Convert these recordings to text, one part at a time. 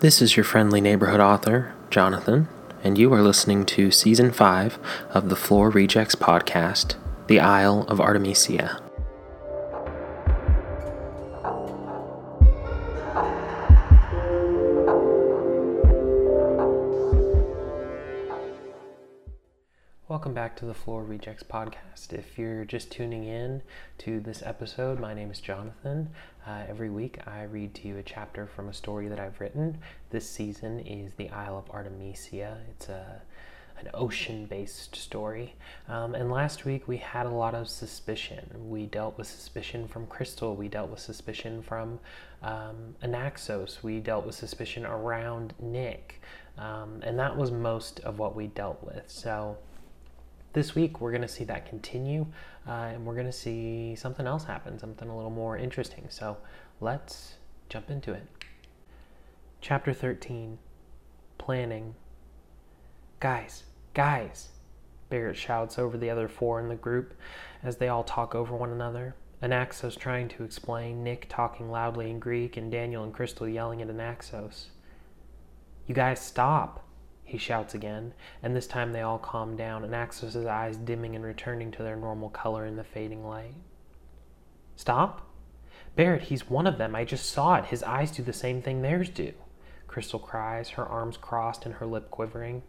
This is your friendly neighborhood author, Jonathan, and you are listening to Season 5 of the Floor Rejects podcast, The Isle of Artemisia. To the Floor Rejects podcast. If you're just tuning in to this episode, my name is Jonathan. Uh, every week I read to you a chapter from a story that I've written. This season is The Isle of Artemisia. It's a an ocean based story. Um, and last week we had a lot of suspicion. We dealt with suspicion from Crystal, we dealt with suspicion from um, Anaxos, we dealt with suspicion around Nick. Um, and that was most of what we dealt with. So this week we're going to see that continue uh, and we're going to see something else happen, something a little more interesting. So let's jump into it. Chapter 13 Planning. Guys, guys, Barrett shouts over the other four in the group as they all talk over one another. Anaxos trying to explain, Nick talking loudly in Greek, and Daniel and Crystal yelling at Anaxos. You guys stop, he shouts again, and this time they all calm down, Anaxos' eyes dimming and returning to their normal color in the fading light. Stop? Barrett, he's one of them. I just saw it. His eyes do the same thing theirs do. Crystal cries, her arms crossed and her lip quivering.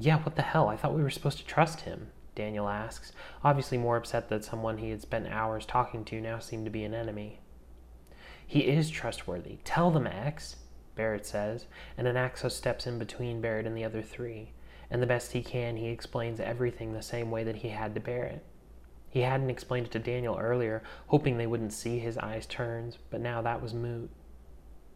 Yeah, what the hell? I thought we were supposed to trust him, Daniel asks, obviously more upset that someone he had spent hours talking to now seemed to be an enemy. He is trustworthy. Tell them, X. Barrett says, and Anaxos steps in between Barrett and the other three, and the best he can, he explains everything the same way that he had to Barrett. He hadn't explained it to Daniel earlier, hoping they wouldn't see his eyes turns, but now that was moot.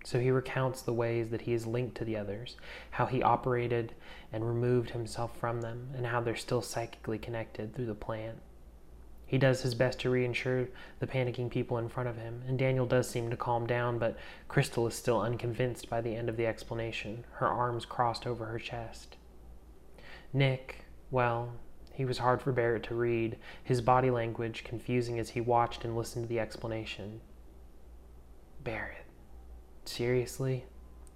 So he recounts the ways that he is linked to the others, how he operated and removed himself from them, and how they're still psychically connected through the plant. He does his best to reassure the panicking people in front of him, and Daniel does seem to calm down, but Crystal is still unconvinced by the end of the explanation, her arms crossed over her chest. Nick, well, he was hard for Barrett to read, his body language confusing as he watched and listened to the explanation. Barrett. Seriously?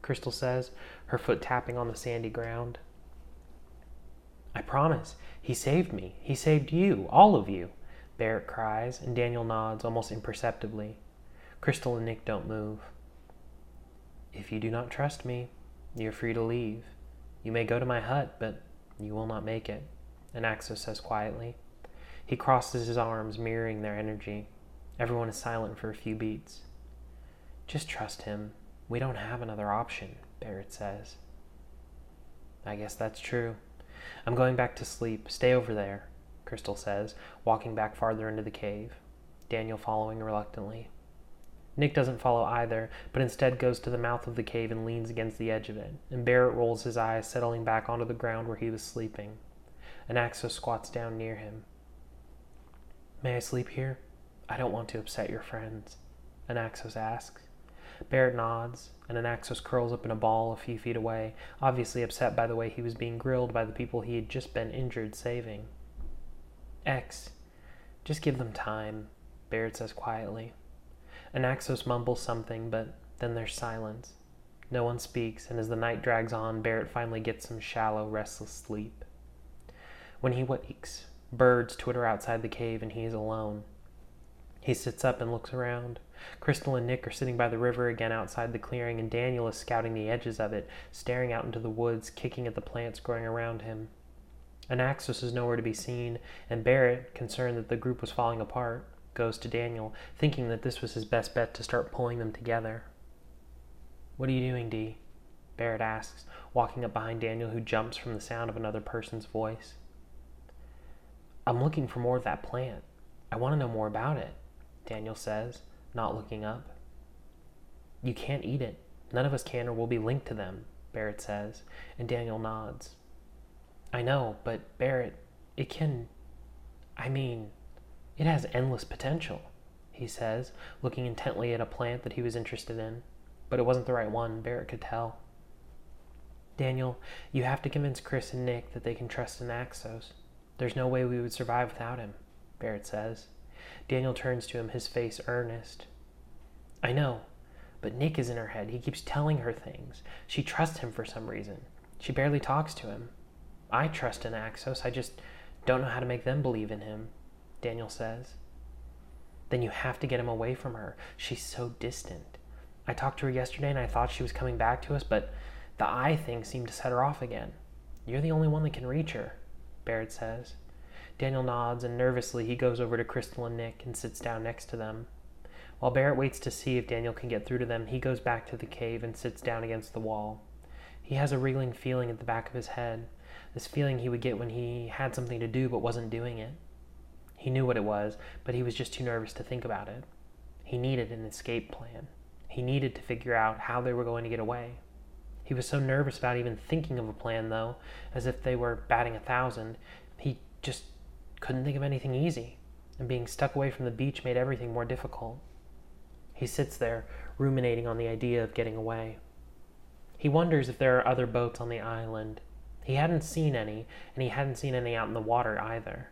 Crystal says, her foot tapping on the sandy ground. I promise. He saved me. He saved you. All of you. Barrett cries, and Daniel nods almost imperceptibly. Crystal and Nick don't move. If you do not trust me, you are free to leave. You may go to my hut, but you will not make it, Anaxos says quietly. He crosses his arms, mirroring their energy. Everyone is silent for a few beats. Just trust him. We don't have another option, Barrett says. I guess that's true. I'm going back to sleep. Stay over there. Crystal says, walking back farther into the cave, Daniel following reluctantly. Nick doesn't follow either, but instead goes to the mouth of the cave and leans against the edge of it, and Barrett rolls his eyes, settling back onto the ground where he was sleeping. Anaxos squats down near him. May I sleep here? I don't want to upset your friends, Anaxos asks. Barrett nods, and Anaxos curls up in a ball a few feet away, obviously upset by the way he was being grilled by the people he had just been injured saving. X. Just give them time, Barrett says quietly. Anaxos mumbles something, but then there's silence. No one speaks, and as the night drags on, Barrett finally gets some shallow, restless sleep. When he wakes, birds twitter outside the cave and he is alone. He sits up and looks around. Crystal and Nick are sitting by the river again outside the clearing, and Daniel is scouting the edges of it, staring out into the woods, kicking at the plants growing around him. Anaxos is nowhere to be seen, and Barrett, concerned that the group was falling apart, goes to Daniel, thinking that this was his best bet to start pulling them together. What are you doing, Dee? Barrett asks, walking up behind Daniel, who jumps from the sound of another person's voice. I'm looking for more of that plant. I want to know more about it, Daniel says, not looking up. You can't eat it. None of us can or we'll be linked to them, Barrett says, and Daniel nods. I know, but Barrett, it can. I mean, it has endless potential, he says, looking intently at a plant that he was interested in. But it wasn't the right one, Barrett could tell. Daniel, you have to convince Chris and Nick that they can trust Anaxos. There's no way we would survive without him, Barrett says. Daniel turns to him, his face earnest. I know, But Nick is in her head. He keeps telling her things. She trusts him for some reason. She barely talks to him. I trust Anaxos. I just don't know how to make them believe in him, Daniel says. Then you have to get him away from her. She's so distant. I talked to her yesterday and I thought she was coming back to us, but the eye thing seemed to set her off again. You're the only one that can reach her, Barrett says. Daniel nods, and nervously he goes over to Crystal and Nick and sits down next to them. While Barrett waits to see if Daniel can get through to them, he goes back to the cave and sits down against the wall. He has a reeling feeling at the back of his head, this feeling he would get when he had something to do but wasn't doing it. He knew what it was, but he was just too nervous to think about it. He needed an escape plan. He needed to figure out how they were going to get away. He was so nervous about even thinking of a plan, though, as if they were batting a thousand, he just couldn't think of anything easy, and being stuck away from the beach made everything more difficult. He sits there, ruminating on the idea of getting away. He wonders if there are other boats on the island. He hadn't seen any, and he hadn't seen any out in the water either.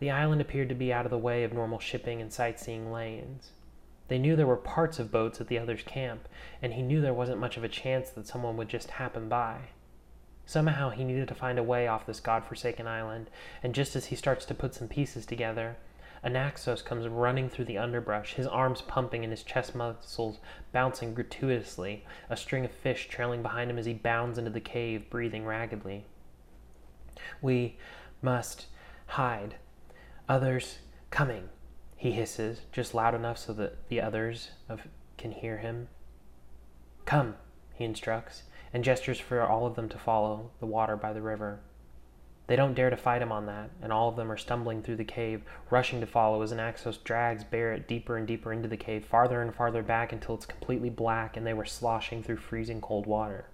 The island appeared to be out of the way of normal shipping and sightseeing lanes. They knew there were parts of boats at the other's camp, and he knew there wasn't much of a chance that someone would just happen by. Somehow he needed to find a way off this god-forsaken island, and just as he starts to put some pieces together, Anaxos comes running through the underbrush, his arms pumping and his chest muscles bouncing gratuitously, a string of fish trailing behind him as he bounds into the cave, breathing raggedly. We must hide. Others coming, he hisses, just loud enough so that the others of, can hear him. Come, he instructs, and gestures for all of them to follow the water by the river. They don't dare to fight him on that, and all of them are stumbling through the cave, rushing to follow as Anaxos drags Barrett deeper and deeper into the cave, farther and farther back until it's completely black and they were sloshing through freezing cold water.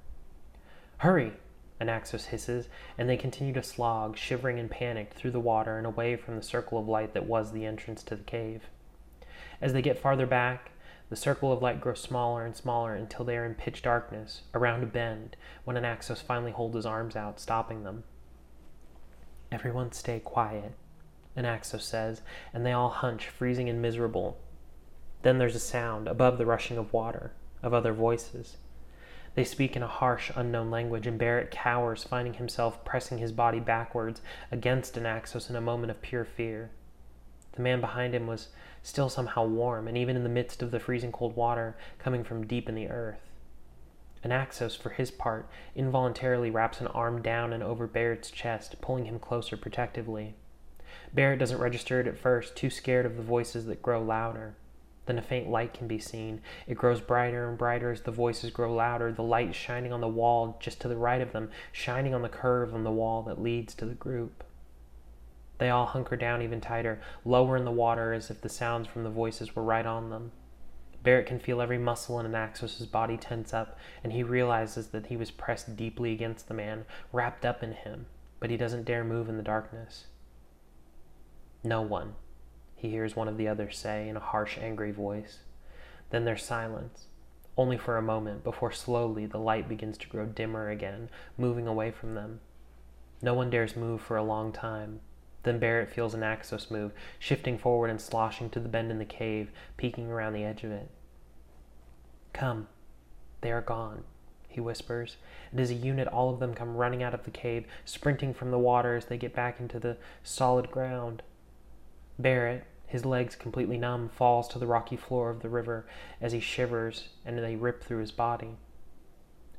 Hurry! Anaxos hisses, and they continue to slog, shivering and panicked, through the water and away from the circle of light that was the entrance to the cave. As they get farther back, the circle of light grows smaller and smaller until they are in pitch darkness, around a bend, when Anaxos finally holds his arms out, stopping them. Everyone stay quiet, Anaxos says, and they all hunch, freezing and miserable. Then there's a sound, above the rushing of water, of other voices. They speak in a harsh, unknown language, and Barrett cowers, finding himself pressing his body backwards against Anaxos in a moment of pure fear. The man behind him was still somehow warm, and even in the midst of the freezing cold water coming from deep in the earth. Anaxos, for his part, involuntarily wraps an arm down and over Barrett's chest, pulling him closer protectively. Barrett doesn't register it at first, too scared of the voices that grow louder. Then a faint light can be seen. It grows brighter and brighter as the voices grow louder, the light shining on the wall just to the right of them, shining on the curve on the wall that leads to the group. They all hunker down even tighter, lower in the water as if the sounds from the voices were right on them. Barrett can feel every muscle in Anaxos's body tense up, and he realizes that he was pressed deeply against the man, wrapped up in him, but he doesn't dare move in the darkness. No one, he hears one of the others say in a harsh, angry voice. Then there's silence, only for a moment, before slowly the light begins to grow dimmer again, moving away from them. No one dares move for a long time. Then Barrett feels Anaxos move, shifting forward and sloshing to the bend in the cave, peeking around the edge of it. Come. They are gone, he whispers, and as a unit all of them come running out of the cave, sprinting from the water as they get back into the solid ground. Barrett, his legs completely numb, falls to the rocky floor of the river as he shivers and they rip through his body.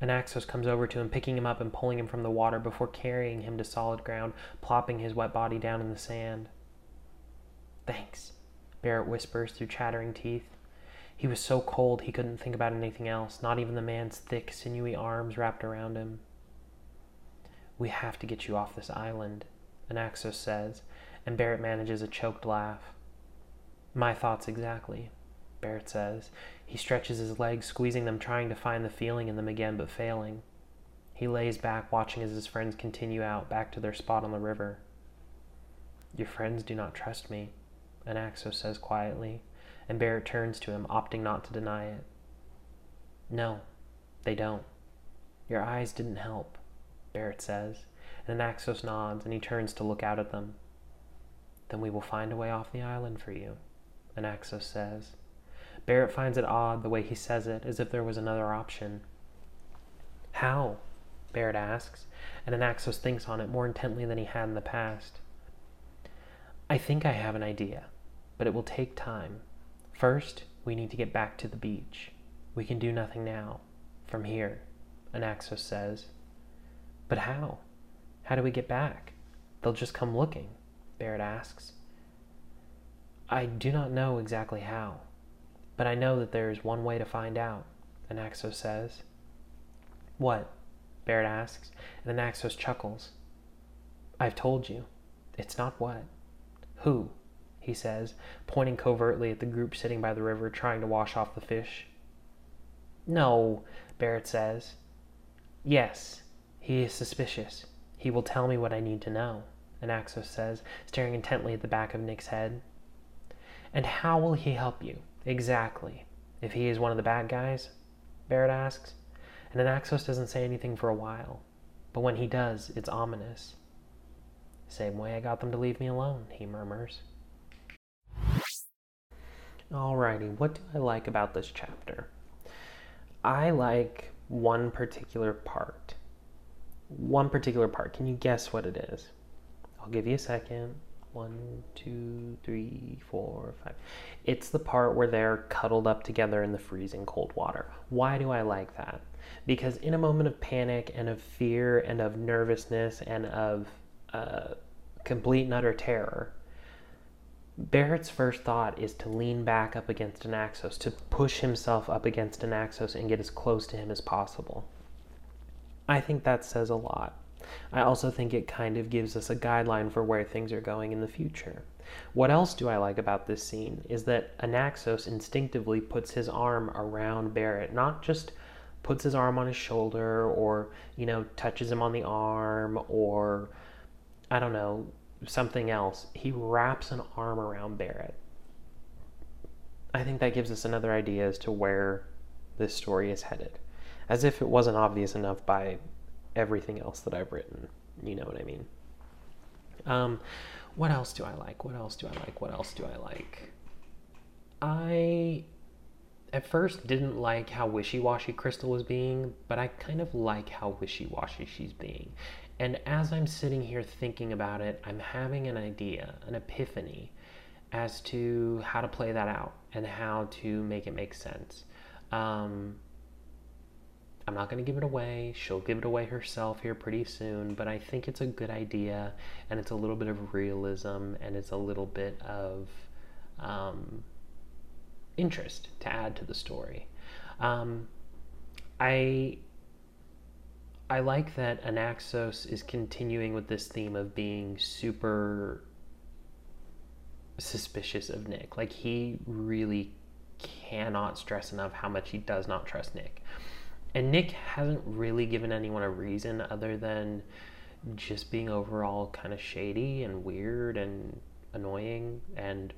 Anaxos comes over to him, picking him up and pulling him from the water before carrying him to solid ground, plopping his wet body down in the sand. Thanks, Barrett whispers through chattering teeth. He was so cold he couldn't think about anything else, not even the man's thick, sinewy arms wrapped around him. We have to get you off this island, Anaxos says, and Barrett manages a choked laugh. My thoughts exactly, Barrett says. He stretches his legs, squeezing them, trying to find the feeling in them again, but failing. He lays back, watching as his friends continue out, back to their spot on the river. Your friends do not trust me, Anaxos says quietly, and Barrett turns to him, opting not to deny it. No, they don't. Your eyes didn't help, Barrett says, and Anaxos nods, and he turns to look out at them. Then we will find a way off the island for you, Anaxos says. Barrett finds it odd the way he says it, as if there was another option. How? Barrett asks, and Anaxos thinks on it more intently than he had in the past. I think I have an idea, but it will take time. First, we need to get back to the beach. We can do nothing now, from here, Anaxos says. But how? How do we get back? They'll just come looking, Barrett asks. I do not know exactly how, but I know that there is one way to find out, Anaxos says. What? Barrett asks, and Anaxos chuckles. I've told you. It's not what. Who? he says, pointing covertly at the group sitting by the river trying to wash off the fish. No, Barrett says. Yes, he is suspicious. He will tell me what I need to know, Anaxos says, staring intently at the back of Nick's head. And how will he help you? Exactly. If he is one of the bad guys? Barrett asks. And Anaxos doesn't say anything for a while. But when he does, it's ominous. Same way I got them to leave me alone, he murmurs. Alrighty, what do I like about this chapter? I like one particular part. One particular part. Can you guess what it is? I'll give you a second. One, two, three, four, five. It's the part where they're cuddled up together in the freezing cold water. Why do I like that? Because in a moment of panic and of fear and of nervousness and of uh, complete and utter terror, Barrett's first thought is to lean back up against Anaxos, to push himself up against Anaxos and get as close to him as possible. I think that says a lot. I also think it kind of gives us a guideline for where things are going in the future. What else do I like about this scene is that Anaxos instinctively puts his arm around Barrett, not just puts his arm on his shoulder or, you know, touches him on the arm or, I don't know, something else. He wraps an arm around Barrett. I think that gives us another idea as to where this story is headed. As if it wasn't obvious enough by everything else that I've written. You know what I mean? Um, what else do I like? What else do I like? What else do I like? I at first didn't like how wishy-washy Crystal was being, but I kind of like how wishy-washy she's being. And as I'm sitting here thinking about it, I'm having an idea, an epiphany as to how to play that out and how to make it make sense. Um, I'm not going to give it away. She'll give it away herself here pretty soon, but I think it's a good idea and it's a little bit of realism and it's a little bit of um, interest to add to the story. Um, I I like that Anaxos is continuing with this theme of being super suspicious of Nick. Like he really cannot stress enough how much he does not trust Nick. And Nick hasn't really given anyone a reason other than just being overall kind of shady and weird and annoying and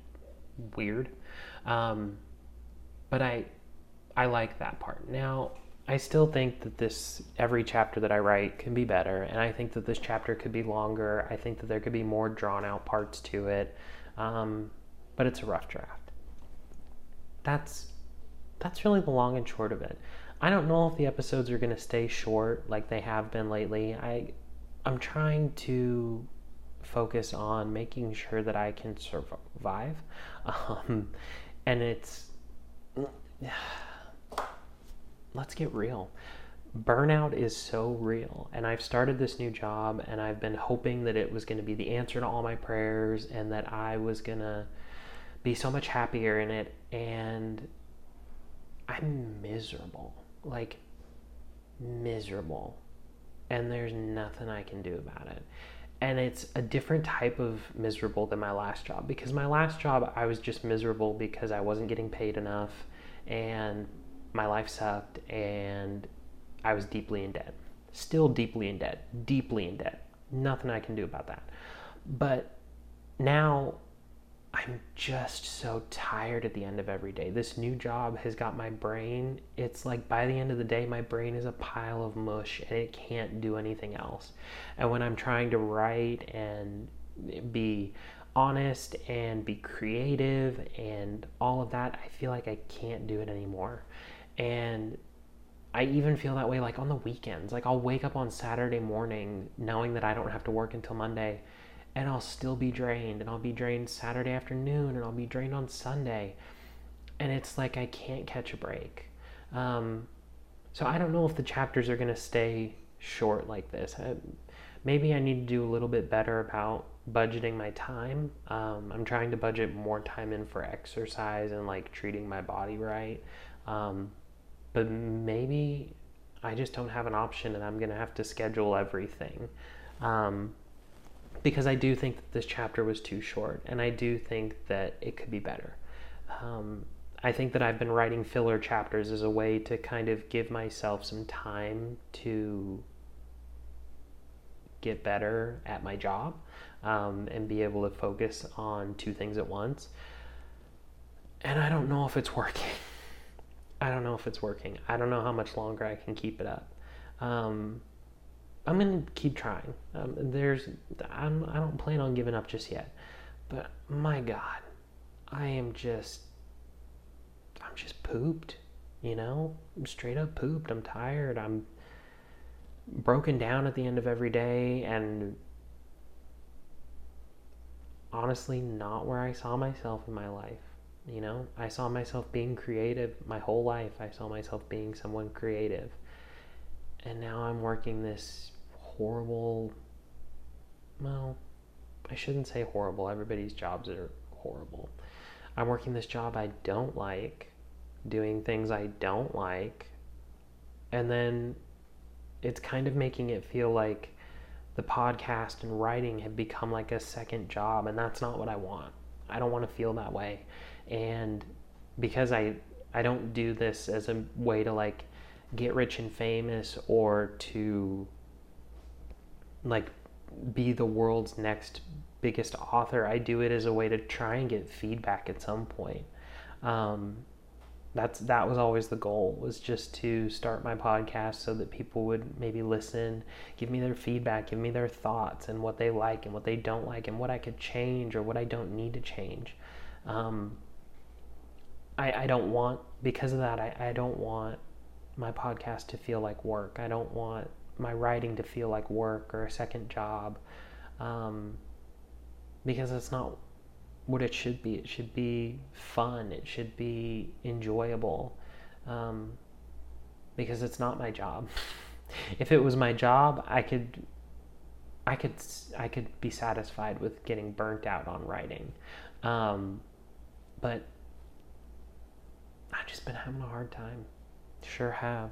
weird. Um, but I I like that part. Now, I still think that this every chapter that I write can be better, and I think that this chapter could be longer. I think that there could be more drawn out parts to it, um, but it's a rough draft. That's that's really the long and short of it. I don't know if the episodes are going to stay short like they have been lately. I I'm trying to focus on making sure that I can survive, um, and it's let's get real. Burnout is so real. And I've started this new job and I've been hoping that it was going to be the answer to all my prayers and that I was going to be so much happier in it. And I'm miserable. Like, miserable. And there's nothing I can do about it. And it's a different type of miserable than my last job because my last job, I was just miserable because I wasn't getting paid enough and my life sucked and I was deeply in debt. Still deeply in debt, deeply in debt. Nothing I can do about that. But now I'm just so tired at the end of every day. This new job has got my brain. It's like by the end of the day, my brain is a pile of mush and it can't do anything else. And when I'm trying to write and be honest and be creative and all of that, I feel like I can't do it anymore. And I even feel that way like on the weekends. Like I'll wake up on Saturday morning knowing that I don't have to work until Monday and I'll still be drained and I'll be drained Saturday afternoon and I'll be drained on Sunday. And it's like I can't catch a break. Um, so I don't know if the chapters are going to stay short like this. I, maybe I need to do a little bit better about budgeting my time. Um, I'm trying to budget more time in for exercise and like treating my body right. Um, but maybe I just don't have an option and I'm going to have to schedule everything. Um, because I do think that this chapter was too short and I do think that it could be better. Um, I think that I've been writing filler chapters as a way to kind of give myself some time to get better at my job um, and be able to focus on two things at once. And I don't know if it's working. I don't know if it's working. I don't know how much longer I can keep it up. Um, I'm gonna keep trying. Um, there's, I'm, I don't plan on giving up just yet. But my God, I am just, I'm just pooped. You know, I'm straight up pooped. I'm tired. I'm broken down at the end of every day, and honestly, not where I saw myself in my life. You know, I saw myself being creative my whole life. I saw myself being someone creative. And now I'm working this horrible, well, I shouldn't say horrible. Everybody's jobs are horrible. I'm working this job I don't like, doing things I don't like, and then it's kind of making it feel like the podcast and writing have become like a second job, and that's not what I want. I don't want to feel that way and because I I don't do this as a way to like get rich and famous or to like be the world's next biggest author. I do it as a way to try and get feedback at some point. Um, that's that was always the goal was just to start my podcast so that people would maybe listen, give me their feedback, give me their thoughts and what they like and what they don't like and what I could change or what I don't need to change. Um, I, I don't want because of that I, I don't want my podcast to feel like work. I don't want my writing to feel like work or a second job. Um, because it's not what it should be. It should be fun. It should be enjoyable. Um, because it's not my job. if it was my job, I could I could I could be satisfied with getting burnt out on writing. Um, but I've just been having a hard time. Sure have.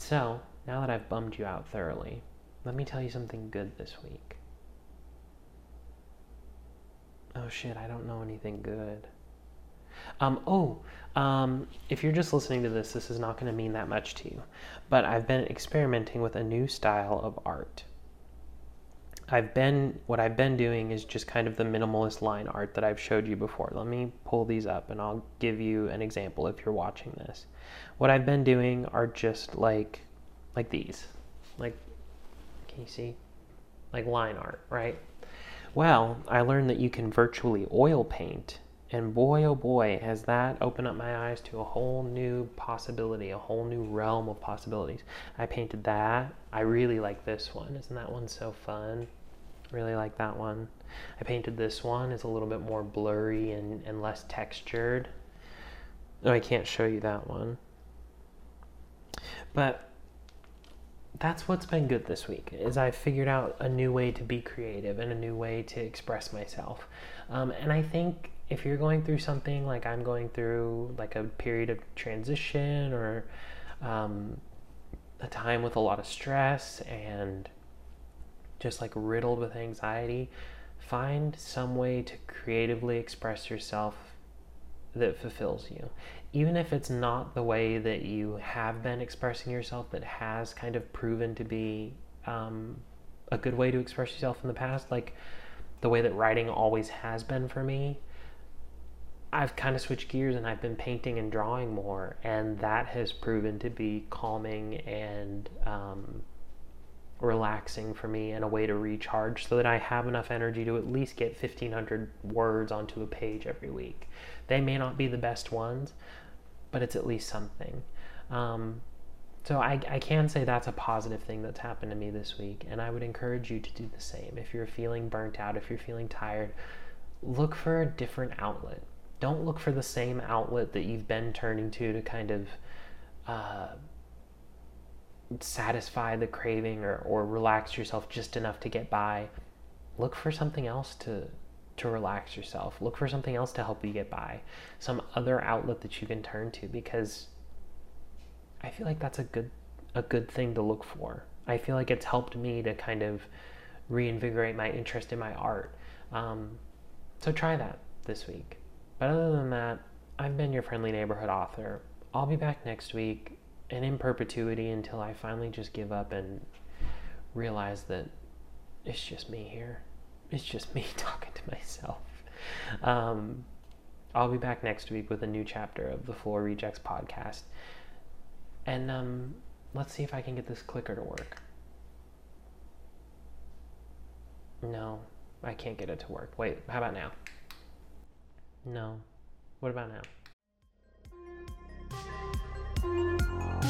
So, now that I've bummed you out thoroughly, let me tell you something good this week. Oh shit, I don't know anything good. Um, oh, um, if you're just listening to this, this is not going to mean that much to you. But I've been experimenting with a new style of art. I've been what I've been doing is just kind of the minimalist line art that I've showed you before. Let me pull these up and I'll give you an example if you're watching this. What I've been doing are just like like these. Like can you see? Like line art, right? Well, I learned that you can virtually oil paint and boy oh boy has that opened up my eyes to a whole new possibility, a whole new realm of possibilities. I painted that. I really like this one. Isn't that one so fun? Really like that one. I painted this one. It's a little bit more blurry and, and less textured. Oh, I can't show you that one. But that's what's been good this week is I figured out a new way to be creative and a new way to express myself. Um, and I think if you're going through something like I'm going through, like a period of transition or um, a time with a lot of stress and just like riddled with anxiety, find some way to creatively express yourself that fulfills you. Even if it's not the way that you have been expressing yourself that has kind of proven to be um, a good way to express yourself in the past, like the way that writing always has been for me. I've kind of switched gears and I've been painting and drawing more, and that has proven to be calming and um, relaxing for me and a way to recharge so that I have enough energy to at least get 1500 words onto a page every week. They may not be the best ones, but it's at least something. Um, so I, I can say that's a positive thing that's happened to me this week, and I would encourage you to do the same. If you're feeling burnt out, if you're feeling tired, look for a different outlet. Don't look for the same outlet that you've been turning to to kind of uh, satisfy the craving or, or relax yourself just enough to get by, look for something else to to relax yourself. Look for something else to help you get by. Some other outlet that you can turn to because I feel like that's a good a good thing to look for. I feel like it's helped me to kind of reinvigorate my interest in my art. Um, so try that this week. But other than that, I've been your friendly neighborhood author. I'll be back next week and in perpetuity until I finally just give up and realize that it's just me here. It's just me talking to myself. Um, I'll be back next week with a new chapter of the Floor Rejects podcast. And um, let's see if I can get this clicker to work. No, I can't get it to work. Wait, how about now? No. What about now? Thank you.